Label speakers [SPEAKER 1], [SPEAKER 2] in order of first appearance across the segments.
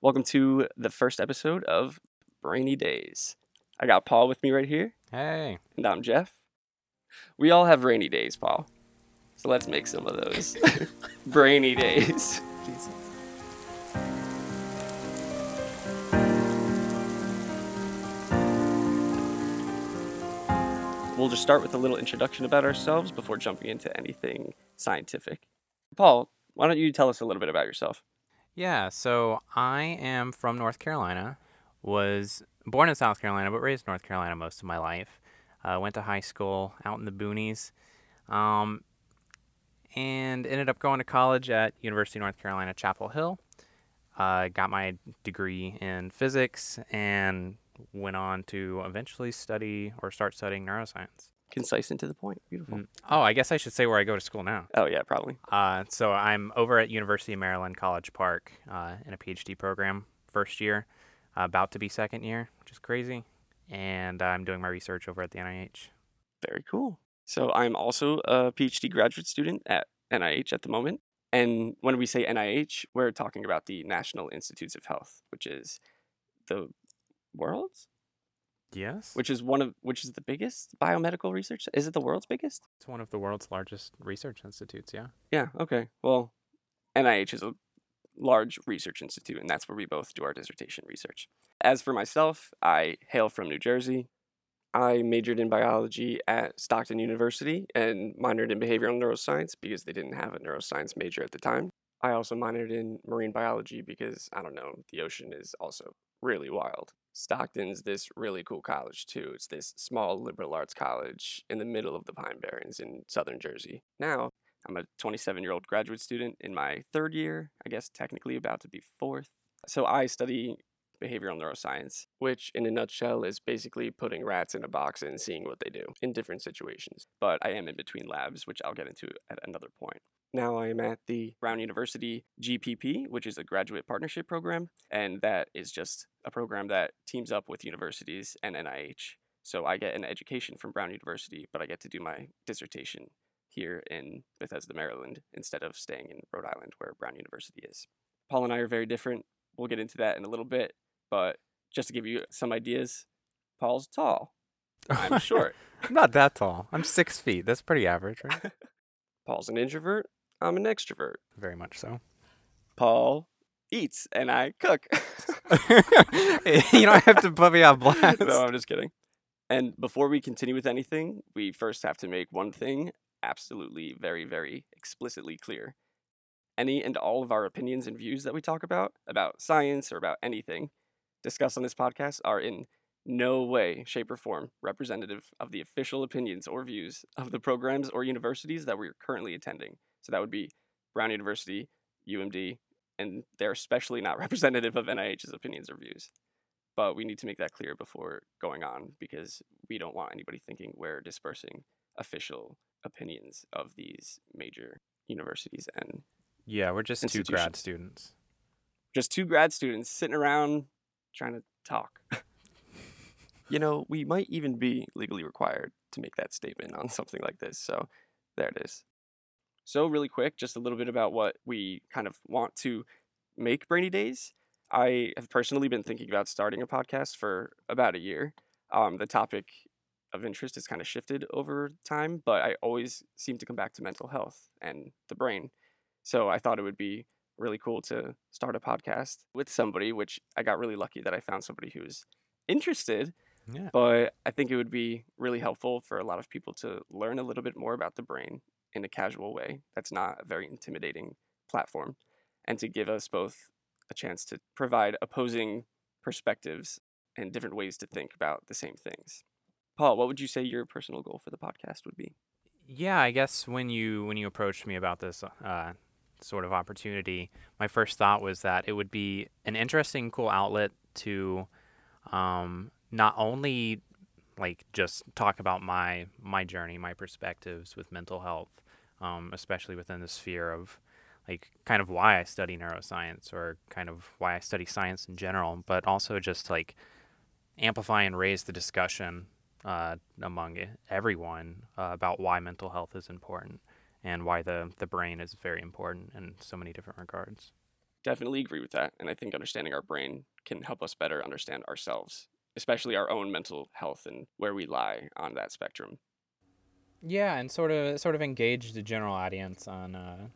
[SPEAKER 1] Welcome to the first episode of Brainy Days. I got Paul with me right here,
[SPEAKER 2] Hey.
[SPEAKER 1] and I'm Jeff. We all have rainy days, Paul. So let's make some of those brainy days.
[SPEAKER 2] Jesus.
[SPEAKER 1] We'll just start with a little introduction about ourselves before jumping into anything scientific. Paul, why don't you tell us a little bit about yourself?
[SPEAKER 2] Yeah, so I am from North Carolina. Was born in South Carolina, but raised in North Carolina most of my life. Uh, went to high school out in the boonies, um, and ended up going to college at University of North Carolina, Chapel Hill. Uh, got my degree in physics and went on to eventually study or start studying neuroscience.
[SPEAKER 1] Concise and to the point. Beautiful.
[SPEAKER 2] Mm. Oh, I guess I should say where I go to school now.
[SPEAKER 1] Oh, yeah, probably.
[SPEAKER 2] Uh, so I'm over at University of Maryland College Park uh, in a PhD program, first year, uh, about to be second year, which is crazy. And I'm doing my research over at the NIH.
[SPEAKER 1] Very cool. So I'm also a PhD graduate student at NIH at the moment. And when we say NIH, we're talking about the National Institutes of Health, which is the world's,
[SPEAKER 2] Yes,
[SPEAKER 1] which is one of which is the biggest biomedical research. Is it the world's biggest?
[SPEAKER 2] it's one of the world's largest research institutes. Yeah.
[SPEAKER 1] Yeah, okay. Well, NIH is a large research institute, and that's where we both do our dissertation research. As for myself, I hail from New Jersey. I majored in biology at Stockton University and minored in behavioral neuroscience because they didn't have a neuroscience major at the time. I also minored in marine biology because, I don't know, the ocean is also really wild. Stockton's this really cool college, too. It's this small liberal arts college in the middle of the Pine Barrens in southern Jersey. Now, I'm a 27 year old graduate student in my third year, I guess technically about to be fourth. So I study behavioral neuroscience, which in a nutshell is basically putting rats in a box and seeing what they do in different situations. But I am in between labs, which I'll get into at another point. Now I am at the Brown University GPP, which is a graduate partnership program, and that is just a program that teams up with universities and NIH. So I get an education from Brown University, but I get to do my dissertation here in Bethesda, Maryland, instead of staying in Rhode Island, where Brown University is. Paul and I are very different. We'll get into that in a little bit, but just to give you some ideas, Paul's tall. I'm short.
[SPEAKER 2] I'm not that tall. I'm six feet. That's pretty average, right?
[SPEAKER 1] Paul's an introvert. I'm an extrovert.
[SPEAKER 2] Very much so.
[SPEAKER 1] Paul eats and I cook.
[SPEAKER 2] you don't have to put me on blast.
[SPEAKER 1] no, I'm just kidding. And before we continue with anything, we first have to make one thing absolutely very, very explicitly clear. Any and all of our opinions and views that we talk about, about science or about anything discussed on this podcast, are in no way, shape, or form representative of the official opinions or views of the programs or universities that we're currently attending. So that would be Brown University, UMD, and they're especially not representative of NIH's opinions or views but we need to make that clear before going on because we don't want anybody thinking we're dispersing official opinions of these major universities and
[SPEAKER 2] Yeah, we're just two grad students.
[SPEAKER 1] just two grad students sitting around trying to talk. you know, we might even be legally required to make that statement on something like this. So there it is. So, really quick, just a little bit about what we kind of want to make Brainy Days. I have personally been thinking about starting a podcast for about a year. Um, the topic of interest has kind of shifted over time, but I always seem to come back to mental health and the brain. So I thought it would be really cool to start a podcast with somebody, which I got really lucky that I found somebody who's interested.
[SPEAKER 2] Yeah.
[SPEAKER 1] But I think it would be really helpful for a lot of people to learn a little bit more about the brain in a casual way. That's not a very intimidating platform. And to give us both a chance to provide opposing perspectives and different ways to think about the same things. Paul, what would you say your personal goal for the podcast would be?
[SPEAKER 2] Yeah, I guess when you when you approached me about this uh, sort of opportunity, my first thought was that it would be an interesting, cool outlet to um, not only like just talk about my my journey, my perspectives with mental health, um, especially within the sphere of like kind of why I study neuroscience or kind of why I study science in general, but also just like amplify and raise the discussion uh, among everyone uh, about why mental health is important and why the, the brain is very important in so many different regards.
[SPEAKER 1] Definitely agree with that. And I think understanding our brain can help us better understand ourselves, especially our own mental health and where we lie on that spectrum.
[SPEAKER 2] Yeah, and sort of sort of engage the general audience on uh,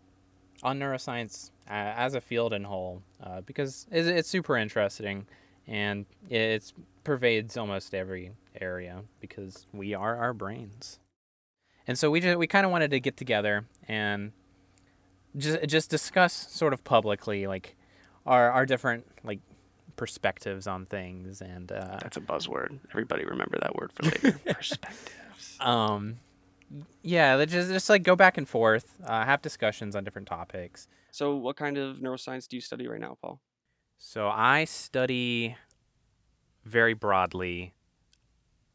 [SPEAKER 2] on neuroscience as a field in whole, uh, because it's, it's super interesting and it pervades almost every area because we are our brains. And so we just, we kind of wanted to get together and just just discuss sort of publicly like our our different like perspectives on things and uh,
[SPEAKER 1] that's a buzzword. Everybody remember that word for later. perspectives.
[SPEAKER 2] Um, yeah, just just like go back and forth, uh, have discussions on different topics.
[SPEAKER 1] So, what kind of neuroscience do you study right now, Paul?
[SPEAKER 2] So I study very broadly.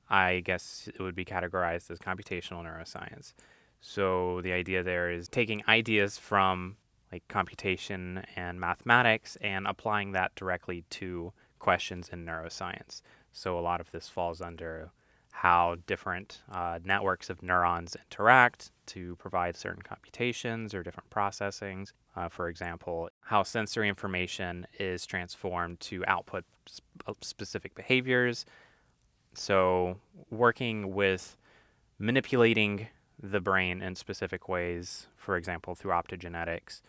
[SPEAKER 2] I guess it would be categorized as computational neuroscience. So the idea there is taking ideas from like computation and mathematics and applying that directly to questions in neuroscience. So a lot of this falls under how different uh, networks of neurons interact to provide certain computations or different processings. Uh, for example, how sensory information is transformed to output sp- uh, specific behaviors. So, working with manipulating the brain in specific ways, for example, through optogenetics,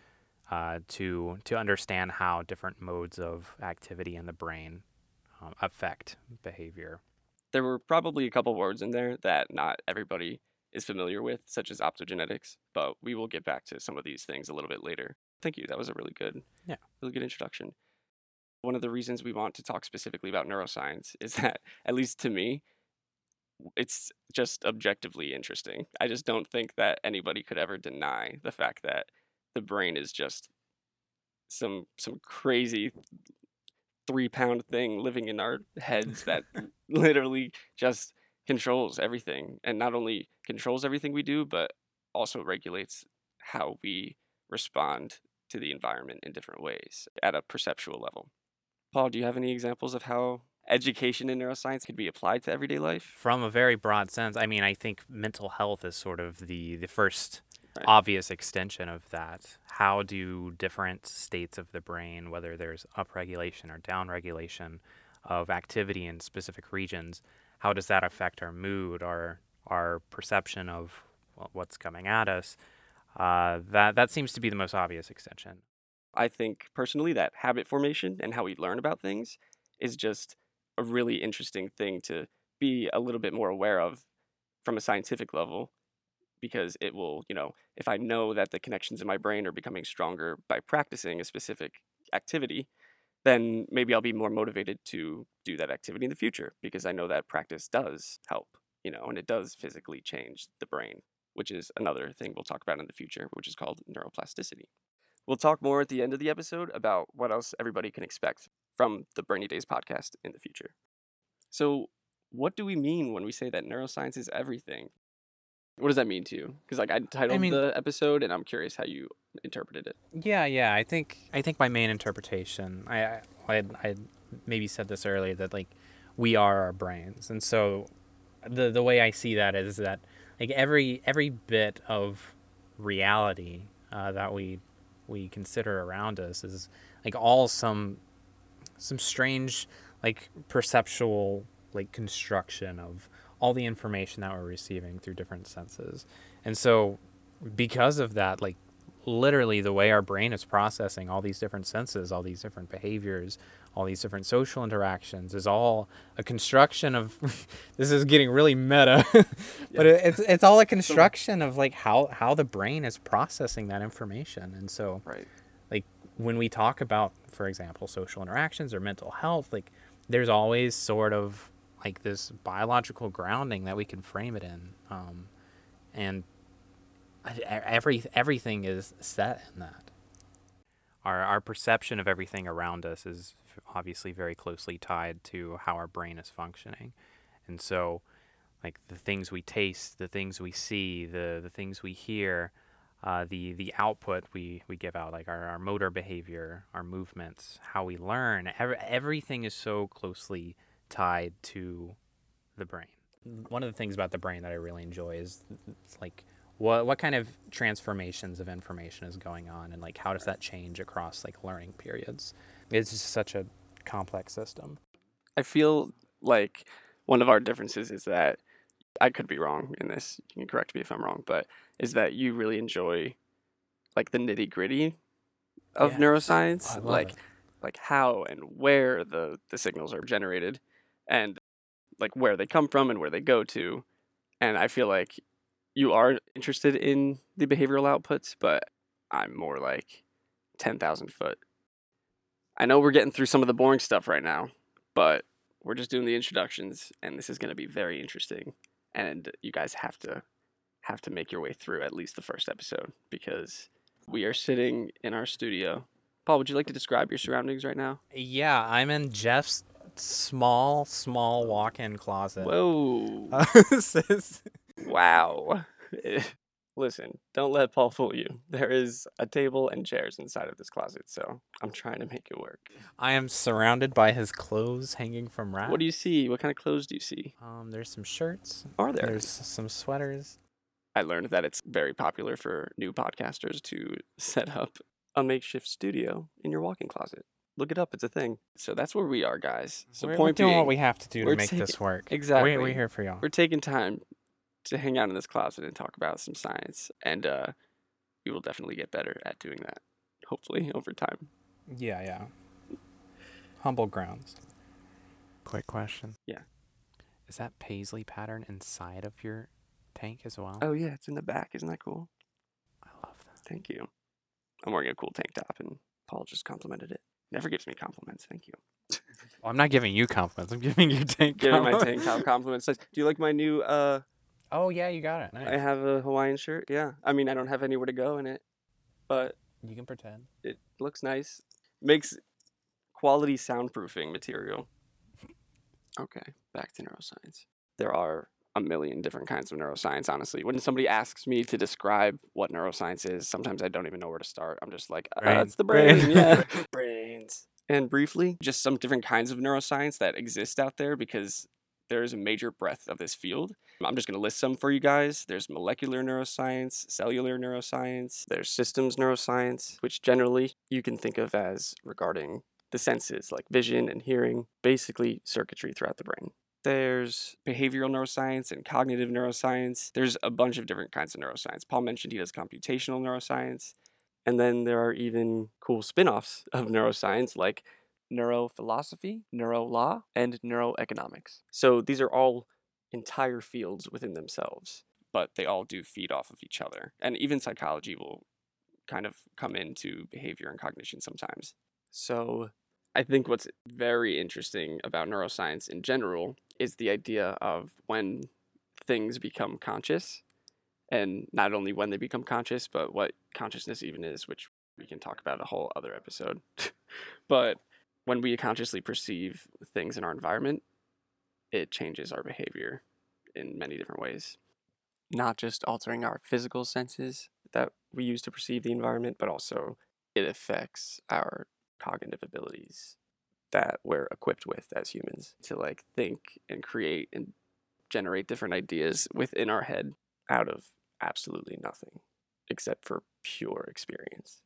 [SPEAKER 2] uh, to to understand how different modes of activity in the brain um, affect behavior.
[SPEAKER 1] There were probably a couple words in there that not everybody is familiar with, such as optogenetics, but we will get back to some of these things a little bit later. Thank you. That was a really good,
[SPEAKER 2] yeah,
[SPEAKER 1] really good introduction. One of the reasons we want to talk specifically about neuroscience is that, at least to me, it's just objectively interesting. I just don't think that anybody could ever deny the fact that the brain is just some some crazy three pound thing living in our heads that literally just controls everything and not only controls everything we do but also regulates how we respond to the environment in different ways at a perceptual level. Paul do you have any examples of how education in neuroscience could be applied to everyday life?
[SPEAKER 2] From a very broad sense i mean i think mental health is sort of the the first right. obvious extension of that. How do different states of the brain, whether there's upregulation or downregulation of activity in specific regions, how does that affect our mood, our our perception of well, what's coming at us? Uh, that that seems to be the most obvious extension.
[SPEAKER 1] I think personally that habit formation and how we learn about things is just a really interesting thing to be a little bit more aware of from a scientific level because it will, you know, if I know that the connections in my brain are becoming stronger by practicing a specific activity, then maybe I'll be more motivated to do that activity in the future because I know that practice does help, you know, and it does physically change the brain, which is another thing we'll talk about in the future, which is called neuroplasticity. We'll talk more at the end of the episode about what else everybody can expect from the Brainy Days podcast in the future. So, what do we mean when we say that neuroscience is everything? What does that mean to you? Because like I titled I mean, the episode, and I'm curious how you interpreted it.
[SPEAKER 2] Yeah, yeah. I think I think my main interpretation, I I I maybe said this earlier that like we are our brains, and so the the way I see that is that like every every bit of reality uh, that we we consider around us is like all some some strange like perceptual like construction of all the information that we're receiving through different senses. And so because of that, like literally the way our brain is processing all these different senses, all these different behaviors, all these different social interactions is all a construction of this is getting really meta but yeah. it's it's all a construction of like how how the brain is processing that information and so
[SPEAKER 1] right
[SPEAKER 2] like when we talk about for example social interactions or mental health like there's always sort of like this biological grounding that we can frame it in, um, and every everything is set in that. Our our perception of everything around us is obviously very closely tied to how our brain is functioning, and so like the things we taste, the things we see, the the things we hear. Uh, the the output we, we give out, like our, our motor behavior, our movements, how we learn, every, everything is so closely tied to the brain. One of the things about the brain that I really enjoy is like what what kind of transformations of information is going on and like how does that change across like learning periods it's just such a complex system
[SPEAKER 1] I feel like one of our differences is that I could be wrong in this. You can correct me if I'm wrong, but is that you really enjoy like the nitty gritty of
[SPEAKER 2] Yeah.
[SPEAKER 1] neuroscience, oh,
[SPEAKER 2] I love
[SPEAKER 1] like
[SPEAKER 2] it.
[SPEAKER 1] like how and where the the signals are generated, and like where they come from and where they go to. And I feel like you are interested in the behavioral outputs, but I'm more like ten thousand foot. I know we're getting through some of the boring stuff right now, but we're just doing the introductions and this is going to be very interesting and you guys have to have to make your way through at least the first episode because we are sitting in our studio paul would you like to describe your surroundings right now
[SPEAKER 2] yeah i'm in jeff's small small walk-in closet.
[SPEAKER 1] Whoa.
[SPEAKER 2] Uh, this is-
[SPEAKER 1] wow. Listen don't let paul fool you. There is a table and chairs inside of this closet so i'm trying to make it work.
[SPEAKER 2] I am surrounded by his clothes hanging from racks
[SPEAKER 1] what do you see? What kind of clothes do you see?
[SPEAKER 2] Um there's some shirts.
[SPEAKER 1] Are there?
[SPEAKER 2] There's some sweaters.
[SPEAKER 1] I learned that it's very popular for new podcasters to set up a makeshift studio in your walk-in closet. Look it up; it's a thing. So that's where we are, guys. So
[SPEAKER 2] we're, we're
[SPEAKER 1] point
[SPEAKER 2] doing
[SPEAKER 1] being,
[SPEAKER 2] what we have to do to
[SPEAKER 1] we're
[SPEAKER 2] make this work
[SPEAKER 1] exactly.
[SPEAKER 2] we, we're here for y'all
[SPEAKER 1] we're taking time to hang out in this closet and talk about some science, and uh, we will definitely get better at doing that. Hopefully, over time.
[SPEAKER 2] Yeah, yeah. Humble grounds. Quick question.
[SPEAKER 1] Yeah.
[SPEAKER 2] Is that paisley pattern inside of your tank as well?
[SPEAKER 1] Oh yeah, it's in the back. Isn't that cool?
[SPEAKER 2] I love that.
[SPEAKER 1] Thank you. I'm wearing a cool tank top, and Paul just complimented it. Never gives me compliments. Thank you.
[SPEAKER 2] Well, I'm not giving you compliments. I'm giving your tank.
[SPEAKER 1] Giving my tank
[SPEAKER 2] compliments.
[SPEAKER 1] top compliments. Do you like my new uh?
[SPEAKER 2] Oh yeah, you got it. Nice.
[SPEAKER 1] I have a Hawaiian shirt. Yeah. I mean, I don't have anywhere to go in it, but
[SPEAKER 2] You can pretend.
[SPEAKER 1] it looks nice. Makes quality soundproofing material. Okay, back to neuroscience. There are a million different kinds of neuroscience, honestly. When somebody asks me to describe what neuroscience is, sometimes I don't even know where to start. I'm just like, uh,
[SPEAKER 2] Brain.
[SPEAKER 1] it's the brain.
[SPEAKER 2] Brain.
[SPEAKER 1] Yeah. And briefly, just some different kinds of neuroscience that exist out there because there is a major breadth of this field. I'm just going to list some for you guys. There's molecular neuroscience, cellular neuroscience, there's systems neuroscience, which generally you can think of as regarding the senses like vision and hearing, basically circuitry throughout the brain. There's behavioral neuroscience and cognitive neuroscience. There's a bunch of different kinds of neuroscience. Paul mentioned he does computational neuroscience. And then there are even cool spin offs of neuroscience like neurophilosophy, neurolaw, and neuroeconomics. So these are all entire fields within themselves, but they all do feed off of each other. And even psychology will kind of come into behavior and cognition sometimes. So I think what's very interesting about neuroscience in general is the idea of when things become conscious and not only when they become conscious, but what consciousness even is, which we can talk about a whole other episode. but when we consciously perceive things in our environment, it changes our behavior in many different ways. Not just altering our physical senses that we use to perceive the environment, but also it affects our cognitive abilities that we're equipped with as humans to like think and create and generate different ideas within our head out of absolutely nothing except for pure experience.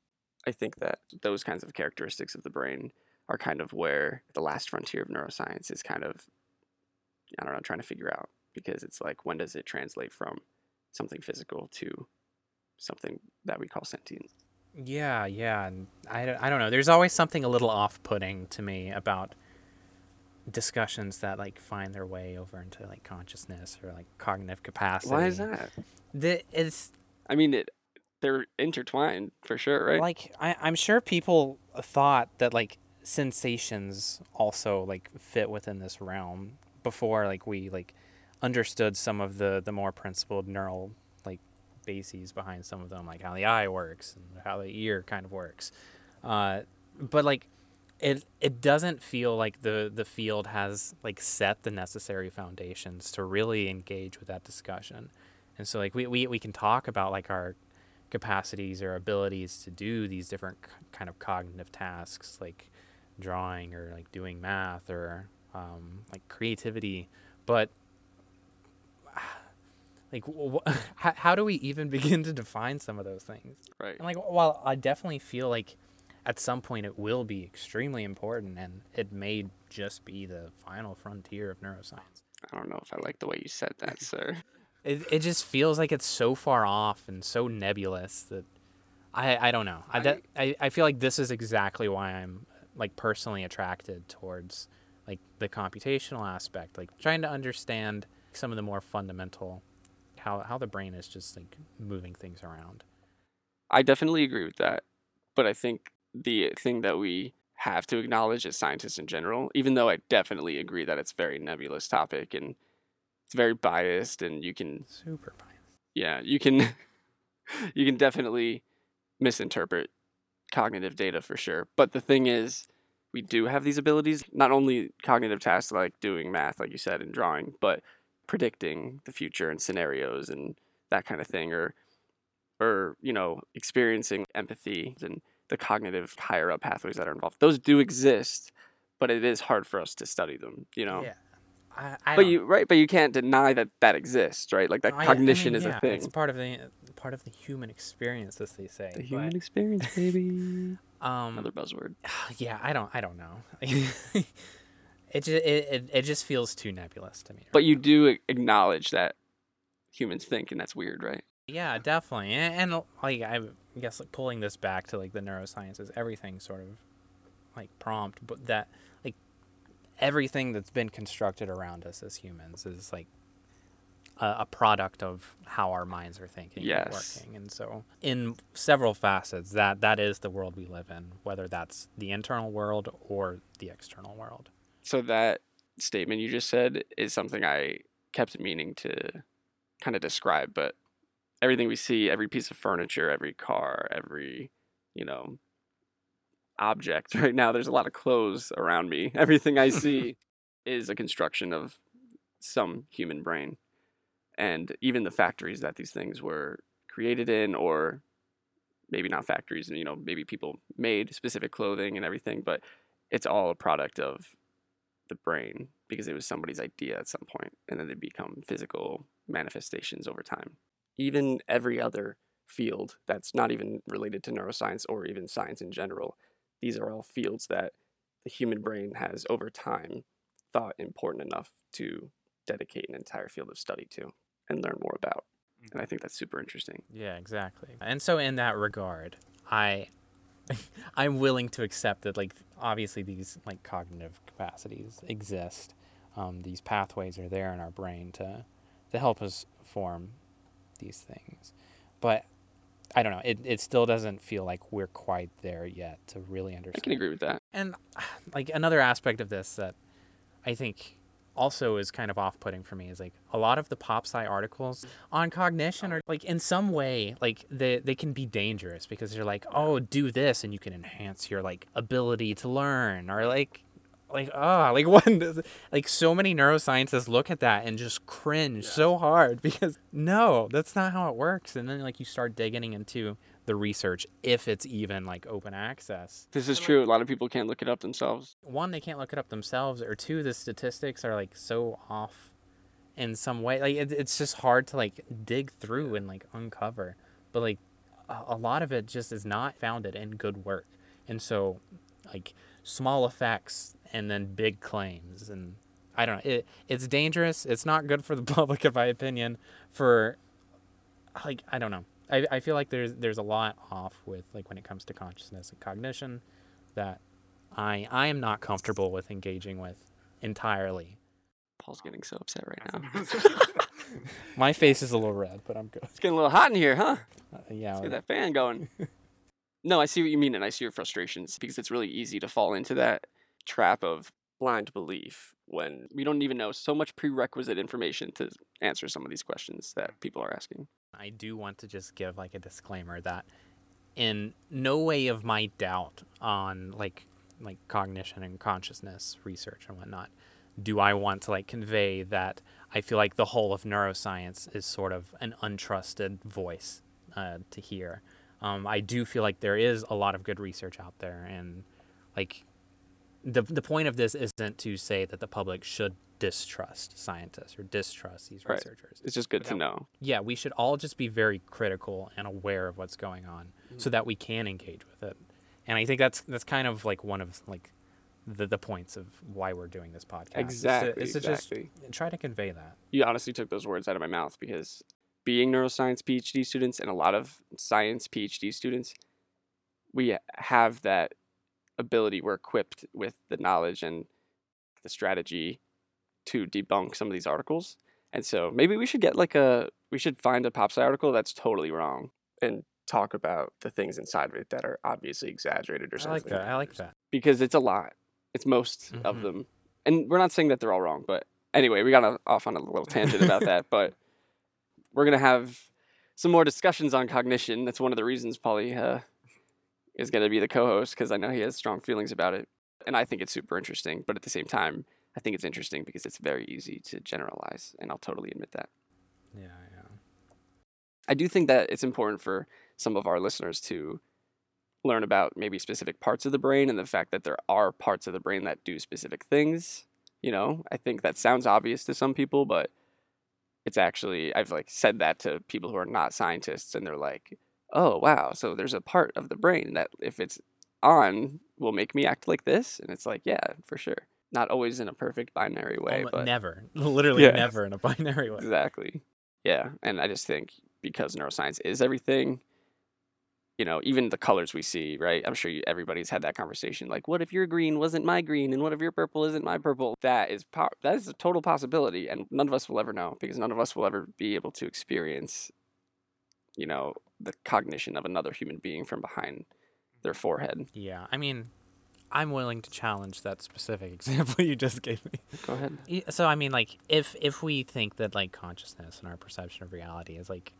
[SPEAKER 1] I think that those kinds of characteristics of the brain are kind of where the last frontier of neuroscience is kind of I don't know trying to figure out because it's like when does it translate from something physical to something that we call sentient.
[SPEAKER 2] Yeah, yeah. I, I don't know. There's always something a little off putting to me about discussions that like find their way over into like consciousness or like cognitive capacity.
[SPEAKER 1] Why is that?
[SPEAKER 2] The, it's
[SPEAKER 1] I mean, it they're intertwined for sure, right?
[SPEAKER 2] like I, I'm sure people thought that like sensations also like fit within this realm before like we like understood some of the the more principled neural like bases behind some of them like how the eye works and how the ear kind of works uh, but like it it doesn't feel like the the field has like set the necessary foundations to really engage with that discussion and so like we, we, we can talk about like our capacities or abilities to do these different k- kind of cognitive tasks like drawing or like doing math or um, like creativity but like wh- how, how do we even begin to define some of those things?
[SPEAKER 1] Right.
[SPEAKER 2] And like while I definitely feel like at some point it will be extremely important and it may just be the final frontier of neuroscience.
[SPEAKER 1] I don't know if I like the way you said that, sir.
[SPEAKER 2] It, it just feels like it's so far off and so nebulous that I, I don't know. I, that, I, I feel like this is exactly why I'm like personally attracted towards like the computational aspect, like trying to understand some of the more fundamental how how the brain is just like moving things around.
[SPEAKER 1] I definitely agree with that. But I think the thing that we have to acknowledge as scientists in general, even though I definitely agree that it's a very nebulous topic and it's very biased and you can
[SPEAKER 2] Super biased.
[SPEAKER 1] yeah, you can you can definitely misinterpret cognitive data for sure. But the thing is, we do have these abilities, not only cognitive tasks like doing math, like you said, and drawing, but predicting the future and scenarios and that kind of thing, or or you know, experiencing empathy and the cognitive higher up pathways that are involved. Those do exist, but it is hard for us to study them, you know.
[SPEAKER 2] Yeah. I, I
[SPEAKER 1] But you right, but you can't deny that that exists, right? Like that
[SPEAKER 2] I- I
[SPEAKER 1] cognition
[SPEAKER 2] mean,
[SPEAKER 1] is
[SPEAKER 2] yeah,
[SPEAKER 1] a thing.
[SPEAKER 2] It's part of the part of the human experience, as they say.
[SPEAKER 1] The
[SPEAKER 2] but,
[SPEAKER 1] human experience, baby.
[SPEAKER 2] um,
[SPEAKER 1] Another buzzword.
[SPEAKER 2] yeah, I don't, I don't know. it just, it, it, just feels too nebulous to me.
[SPEAKER 1] But you do acknowledge that humans think, and that's weird, right?
[SPEAKER 2] Yeah, definitely. And, and like I guess like pulling this back to like the neurosciences, everything sort of like prompt, but that like everything that's been constructed around us as humans is like a, a product of how our minds are thinking
[SPEAKER 1] Yes.
[SPEAKER 2] and working. And so in several facets that that is the world we live in, whether that's the internal world or the external world.
[SPEAKER 1] So that statement you just said is something I kept meaning to kind of describe, but everything we see, every piece of furniture, every car, every, you know, object right now, there's a lot of clothes around me. Everything I see is a construction of some human brain. And even the factories that these things were created in, or maybe not factories, and you know, maybe people made specific clothing and everything, but it's all a product of the brain because it was somebody's idea at some point and then they become physical manifestations over time. Even every other field that's not even related to neuroscience or even science in general, these are all fields that the human brain has over time thought important enough to dedicate an entire field of study to and learn more about. And I think that's super interesting.
[SPEAKER 2] Yeah, exactly. And so in that regard, I I'm willing to accept that like obviously these like cognitive capacities exist. Um, these pathways are there in our brain to to help us form these things. But I don't know, it, it still doesn't feel like we're quite there yet to really understand.
[SPEAKER 1] I can agree with that.
[SPEAKER 2] And like another aspect of this that I think also is kind of off-putting for me is like a lot of the pop sci articles on cognition are like in some way like they they can be dangerous because they're like oh do this and you can enhance your like ability to learn or like like ah like one like so many neuroscientists look at that and just cringe so hard because no that's not how it works. And then like you start digging into the research if it's even like open access.
[SPEAKER 1] This is true. A lot of people can't look it up themselves.
[SPEAKER 2] one they can't look it up themselves or two the statistics are like so off in some way. Like it, it's just hard to like dig through and like uncover. But like a, a lot of it just is not founded in good work. And so like small effects and then big claims and i don't know it, it's dangerous it's not good for the public in my opinion for like i don't know I, I feel like there's there's a lot off with like when it comes to consciousness and cognition that I I am not comfortable with engaging with entirely.
[SPEAKER 1] Paul's getting so upset right now.
[SPEAKER 2] My face is a little red, but I'm good.
[SPEAKER 1] it's getting a little hot in here, huh?
[SPEAKER 2] Uh, yeah.
[SPEAKER 1] Let's get that fan going. no, I see what you mean, and I see your frustrations because it's really easy to fall into that trap of blind belief when we don't even know so much prerequisite information to answer some of these questions that people are asking.
[SPEAKER 2] I do want to just give like a disclaimer that in no way of my doubt on like like cognition and consciousness research and whatnot do I want to like convey that I feel like the whole of neuroscience is sort of an untrusted voice uh, to hear. Um, I do feel like there is a lot of good research out there, and like the the point of this isn't to say that the public should distrust scientists or distrust these
[SPEAKER 1] Right.
[SPEAKER 2] researchers.
[SPEAKER 1] It's just good to
[SPEAKER 2] Without-
[SPEAKER 1] know.
[SPEAKER 2] Yeah, we should all just be very critical and aware of what's going on mm. so that we can engage with it. And I think that's that's kind of like one of like the the points of why we're doing this podcast. is to-
[SPEAKER 1] Exactly.
[SPEAKER 2] Is to,
[SPEAKER 1] exactly.
[SPEAKER 2] just try to convey that.
[SPEAKER 1] you honestly took those words out of my mouth because being neuroscience PhD students and a lot of science PhD students, we have that ability. We're equipped with the knowledge and the strategy to debunk some of these articles. And so maybe we should get like a we should find a pop sci article that's totally wrong and talk about the things inside of it that are obviously exaggerated or something.
[SPEAKER 2] I like that. I like that.
[SPEAKER 1] because it's a lot. It's most of
[SPEAKER 2] Mhm.
[SPEAKER 1] them, and we're not saying that they're all wrong. But anyway, we got off on a little tangent about that. But we're gonna have some more discussions on cognition. That's one of the reasons Polly uh, is gonna be the co-host because I know he has strong feelings about it, and I think it's super interesting. But at the same time, I think it's interesting because it's very easy to generalize, and I'll totally admit that.
[SPEAKER 2] Yeah, yeah.
[SPEAKER 1] I do think that it's important for some of our listeners to learn about maybe specific parts of the brain and the fact that there are parts of the brain that do specific things. You know, I think that sounds obvious to some people, but it's actually I've like said that to people who are not scientists and they're like, "Oh, wow, so there's a part of the brain that if it's on will make me act like this?" And it's like, "Yeah, for sure." Not always in a perfect binary way,
[SPEAKER 2] Almo-
[SPEAKER 1] but
[SPEAKER 2] never, literally
[SPEAKER 1] Yeah.
[SPEAKER 2] never in a binary way.
[SPEAKER 1] Exactly. Yeah, and I just think because neuroscience is everything, you know, even the colors we see, right? I'm sure you, everybody's had that conversation. Like, what if your green wasn't my green, and what if your purple isn't my purple? That is po- that is a total possibility, and none of us will ever know because none of us will ever be able to experience, you know, the cognition of another human being from behind their mm-hmm. forehead.
[SPEAKER 2] Yeah, I mean, I'm willing to challenge that specific example you just gave me.
[SPEAKER 1] Go ahead.
[SPEAKER 2] So I mean, like, if if we think that like consciousness and our perception of reality is like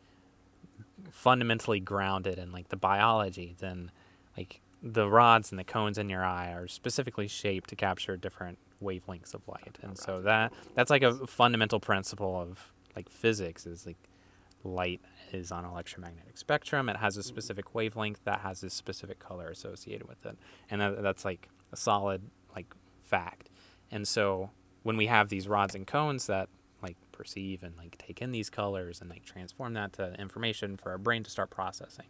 [SPEAKER 2] fundamentally grounded in like the biology, then like the rods and the cones in your eye are specifically shaped to capture different wavelengths of light, and so that that's like a fundamental principle of like physics is like light is on electromagnetic spectrum. It has a specific wavelength that has a specific color associated with it, and that, that's like a solid like fact. And so when we have these rods and cones that like perceive and like take in these colors and like transform that to information for our brain to start processing.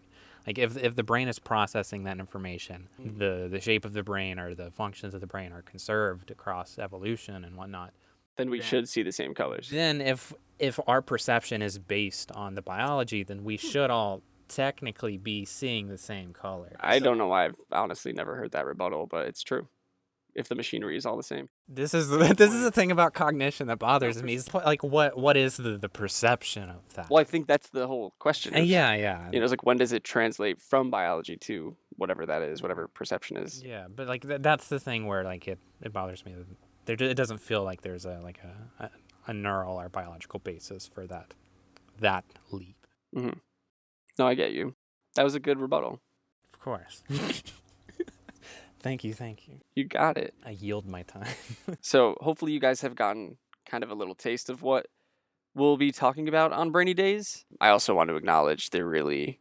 [SPEAKER 2] Like if if the brain is processing that information, mm-hmm. the the shape of the brain or the functions of the brain are conserved across evolution and whatnot.
[SPEAKER 1] Then we
[SPEAKER 2] Then-
[SPEAKER 1] should see the same colors.
[SPEAKER 2] Then if if our perception is based on the biology, then we should all technically be seeing the same color.
[SPEAKER 1] I
[SPEAKER 2] So
[SPEAKER 1] don't know why I've honestly never heard that rebuttal, but it's true. If the machinery is all the same.
[SPEAKER 2] This is the, this is the thing about cognition that bothers me. Is like what what is the the perception of that?
[SPEAKER 1] Well, I think that's the whole question.
[SPEAKER 2] Uh,
[SPEAKER 1] is,
[SPEAKER 2] yeah, yeah.
[SPEAKER 1] You know, it's like when does it translate from biology to whatever that is, whatever perception is.
[SPEAKER 2] Yeah, but like th- that's the thing where like it, it bothers me. There, it doesn't feel like there's a like a, a a neural or biological basis for that that leap. Mm-hmm.
[SPEAKER 1] No, I get you. That was a good rebuttal.
[SPEAKER 2] Of course. thank you, thank you.
[SPEAKER 1] You got it.
[SPEAKER 2] I yield my time.
[SPEAKER 1] So hopefully you guys have gotten kind of a little taste of what we'll be talking about on Brainy Days. I also want to acknowledge the really,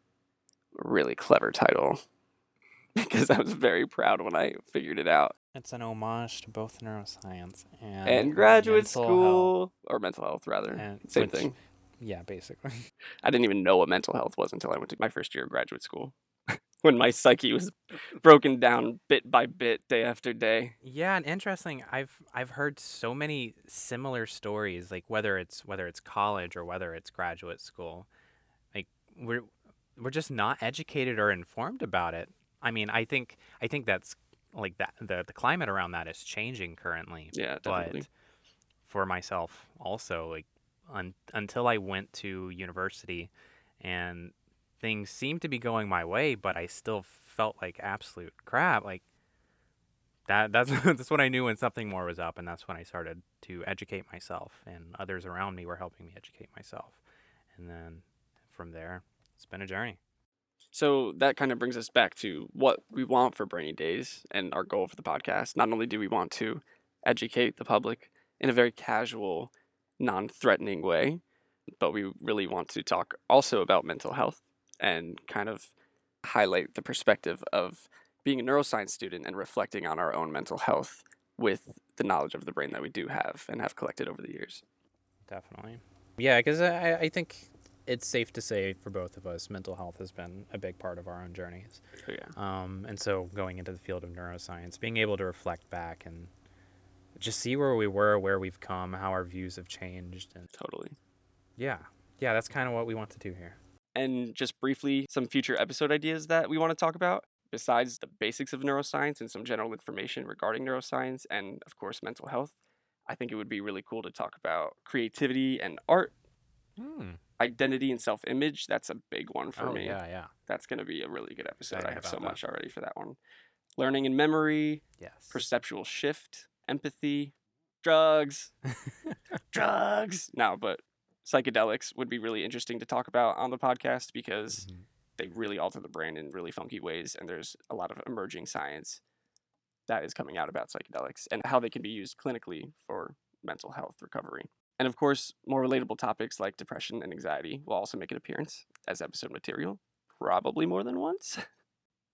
[SPEAKER 1] really clever title because I was very proud when I figured it out.
[SPEAKER 2] It's an homage to both neuroscience and
[SPEAKER 1] And graduate
[SPEAKER 2] mental health.
[SPEAKER 1] school, or mental health rather,
[SPEAKER 2] And
[SPEAKER 1] same
[SPEAKER 2] which-
[SPEAKER 1] thing.
[SPEAKER 2] Yeah, basically.
[SPEAKER 1] I didn't even know what mental health was until I went to my first year of graduate school. when my psyche was broken down bit by bit, day after day.
[SPEAKER 2] Yeah, and interesting. I've I've heard so many similar stories, like whether it's whether it's college or whether it's graduate school. Like we're we're just not educated or informed about it. I mean, I think I think that's like that the the climate around that is changing currently.
[SPEAKER 1] Yeah, definitely.
[SPEAKER 2] But for myself also, like un- until I went to university and things seemed to be going my way, but I still felt like absolute crap. Like that that's that's when I knew when something more was up and that's when I started to educate myself and others around me were helping me educate myself. And then from there, it's been a journey.
[SPEAKER 1] So that kind of brings us back to what we want for Brainy Days and our goal for the podcast. Not only do we want to educate the public in a very casual, non threatening way, but we really want to talk also about mental health and kind of highlight the perspective of being a neuroscience student and reflecting on our own mental health with the knowledge of the brain that we do have and have collected over the years.
[SPEAKER 2] Definitely. Yeah, because I, I think it's safe to say for both of us, mental health has been a big part of our own journeys.
[SPEAKER 1] Oh, yeah.
[SPEAKER 2] Um, and so going into the field of neuroscience, being able to reflect back and just see where we were, where we've come, how our views have changed, and
[SPEAKER 1] Totally.
[SPEAKER 2] yeah, yeah, that's kind of what we want to do here.
[SPEAKER 1] And just briefly, some future episode ideas that we want to talk about. Besides the basics of neuroscience and some general information regarding neuroscience and, of course, mental health, I think it would be really cool to talk about creativity and art,
[SPEAKER 2] Hmm.
[SPEAKER 1] Identity and self image. That's a big one for
[SPEAKER 2] oh
[SPEAKER 1] me.
[SPEAKER 2] yeah, yeah,
[SPEAKER 1] That's going to be a really good episode. I have so
[SPEAKER 2] that.
[SPEAKER 1] much already for that one. Learning and memory,
[SPEAKER 2] yes.
[SPEAKER 1] perceptual shift, empathy, drugs, drugs. No, but psychedelics would be really interesting to talk about on the podcast because
[SPEAKER 2] Mhm.
[SPEAKER 1] they really alter the brain in really funky ways, and there's a lot of emerging science that is coming out about psychedelics and how they can be used clinically for mental health recovery. And of course, more relatable topics like depression and anxiety will also make an appearance as episode material, probably more than once.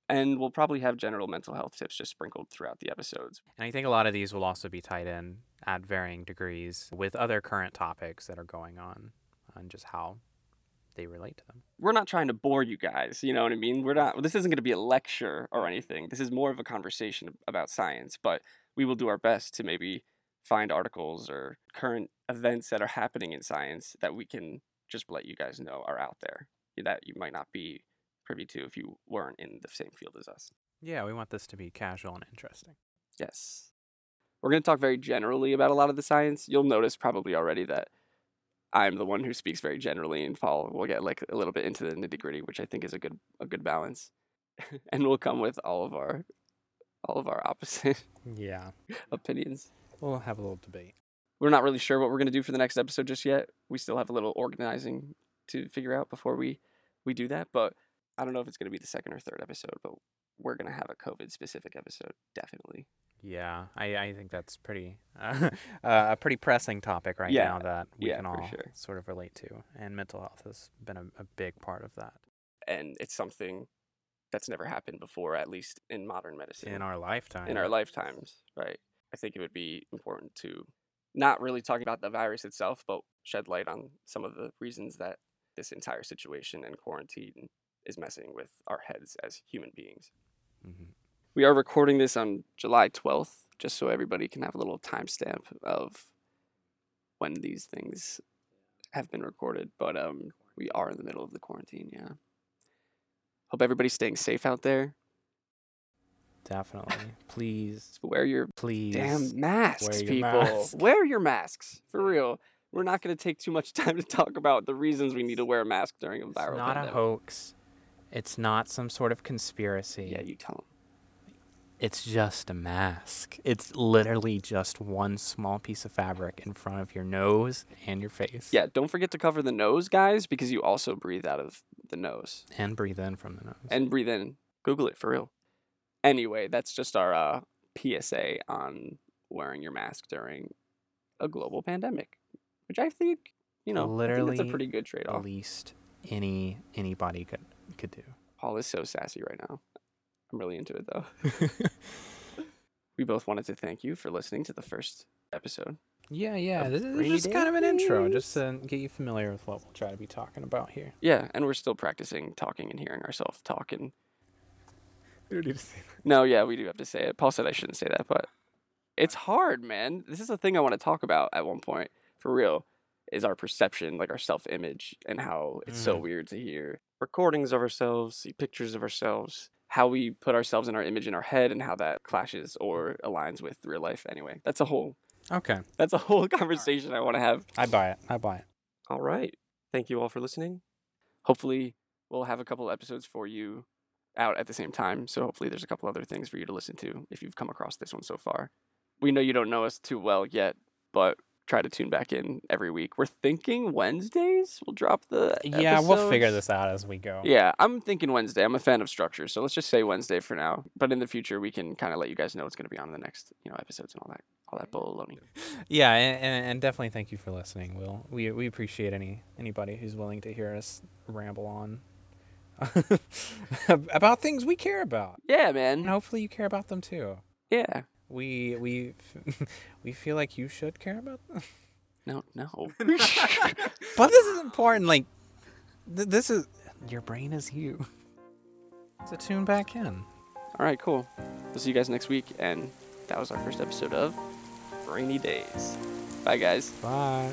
[SPEAKER 1] And we'll probably have general mental health tips just sprinkled throughout the episodes.
[SPEAKER 2] And I think a lot of these will also be tied in at varying degrees with other current topics that are going on and just how they relate to them.
[SPEAKER 1] we're not trying to bore you guys. You know what I mean? We're not. This isn't going to be a lecture or anything. This is more of a conversation about science. But we will do our best to maybe find articles or current events that are happening in science that we can just let you guys know are out there that you might not be privy to if you weren't in the same field as us.
[SPEAKER 2] Yeah, we want this to be casual and interesting.
[SPEAKER 1] Yes. We're going to talk very generally about a lot of the science. You'll notice probably already that I'm the one who speaks very generally and Paul will get like a little bit into the nitty gritty, which I think is a good a good balance. and we'll come with all of our all of our opposite
[SPEAKER 2] Yeah,
[SPEAKER 1] opinions.
[SPEAKER 2] We'll have a little debate.
[SPEAKER 1] We're not really sure what we're going to do for the next episode just yet. We still have a little organizing to figure out before we we do that, but I don't know if it's going to be the second or third episode, but we're going to have a COVID specific episode definitely.
[SPEAKER 2] Yeah, I, I think that's pretty uh, a pretty pressing topic right
[SPEAKER 1] Yeah,
[SPEAKER 2] now that we
[SPEAKER 1] yeah,
[SPEAKER 2] can all
[SPEAKER 1] sure.
[SPEAKER 2] sort of relate to, and mental health has been a, a big part of that
[SPEAKER 1] and it's something that's never happened before, at least in modern medicine,
[SPEAKER 2] in our lifetime.
[SPEAKER 1] in our lifetimes, right? I think it would be important to not really talk about the virus itself, but shed light on some of the reasons that this entire situation and quarantine is messing with our heads as human beings.
[SPEAKER 2] Mhm.
[SPEAKER 1] We are recording this on July 12th, just so everybody can have a little timestamp of when these things have been recorded. But um, we are in the middle of the quarantine, yeah. Hope everybody's staying safe out there.
[SPEAKER 2] Definitely, please,
[SPEAKER 1] Wear your
[SPEAKER 2] please.
[SPEAKER 1] damn masks,
[SPEAKER 2] wear
[SPEAKER 1] people.
[SPEAKER 2] mask.
[SPEAKER 1] Wear your masks, for real. We're not going to take too much time to talk about the reasons we need to wear a mask during a
[SPEAKER 2] It's
[SPEAKER 1] viral
[SPEAKER 2] not
[SPEAKER 1] pandemic.
[SPEAKER 2] a hoax. It's not some sort of conspiracy.
[SPEAKER 1] Yeah, you tell them.
[SPEAKER 2] It's just a mask. It's literally just one small piece of fabric in front of your nose and your face.
[SPEAKER 1] Yeah, don't forget to cover the nose, guys, because you also breathe out of the nose.
[SPEAKER 2] And breathe in from the nose.
[SPEAKER 1] and breathe in. Google it for real. Anyway, that's just our uh, PSA on wearing your mask during a global pandemic, which I think you know I think that's
[SPEAKER 2] Literally
[SPEAKER 1] a pretty good trade off.
[SPEAKER 2] least any anybody could could do.
[SPEAKER 1] Paul is so sassy right now. I'm really into it though. we both wanted to thank you for listening to the first episode.
[SPEAKER 2] yeah, yeah. This is just kind of an intro, just to get you familiar with what we'll try to be talking about here.
[SPEAKER 1] Yeah, and we're still practicing talking and hearing ourselves talk. And
[SPEAKER 2] We don't need to say
[SPEAKER 1] no, yeah, we do have to say it. Paul said I shouldn't say that, but it's hard, man. This is a thing I want to talk about at one point for real. Is our perception, like our self image, and how it's so
[SPEAKER 2] Mm.
[SPEAKER 1] weird to hear recordings of ourselves, see pictures of ourselves, how we put ourselves in our image in our head, and how that clashes or aligns with real life. Anyway, that's a whole
[SPEAKER 2] Okay,
[SPEAKER 1] that's a whole conversation I want to have.
[SPEAKER 2] I buy it. I buy it.
[SPEAKER 1] All right. Thank you all for listening. Hopefully, we'll have a couple episodes for you out at the same time. So, hopefully, there's a couple other things for you to listen to if you've come across this one so far. We know you don't know us too well yet, but try to tune back in every week. We're thinking Wednesdays we'll drop the.
[SPEAKER 2] Yeah, we'll figure this out as we go.
[SPEAKER 1] Yeah, I'm thinking Wednesday. I'm a fan of structure, so let's just say Wednesday for now. But in the future, we can kind of let you guys know what's going to be on the next, you know, episodes and all that, all that baloney.
[SPEAKER 2] Yeah, and, and, and definitely thank you for listening. Will we we appreciate any anybody who's willing to hear us ramble on about things we care about.
[SPEAKER 1] Yeah, man.
[SPEAKER 2] And
[SPEAKER 1] man.
[SPEAKER 2] hopefully you care about them too.
[SPEAKER 1] Yeah.
[SPEAKER 2] We we we feel like you should care about them.
[SPEAKER 1] No, no.
[SPEAKER 2] But this is important. Like th- this is your brain is you. So tune back in.
[SPEAKER 1] All right, cool. We'll see you guys next week. And that was our first episode of Brainy Days. Bye, guys.
[SPEAKER 2] Bye.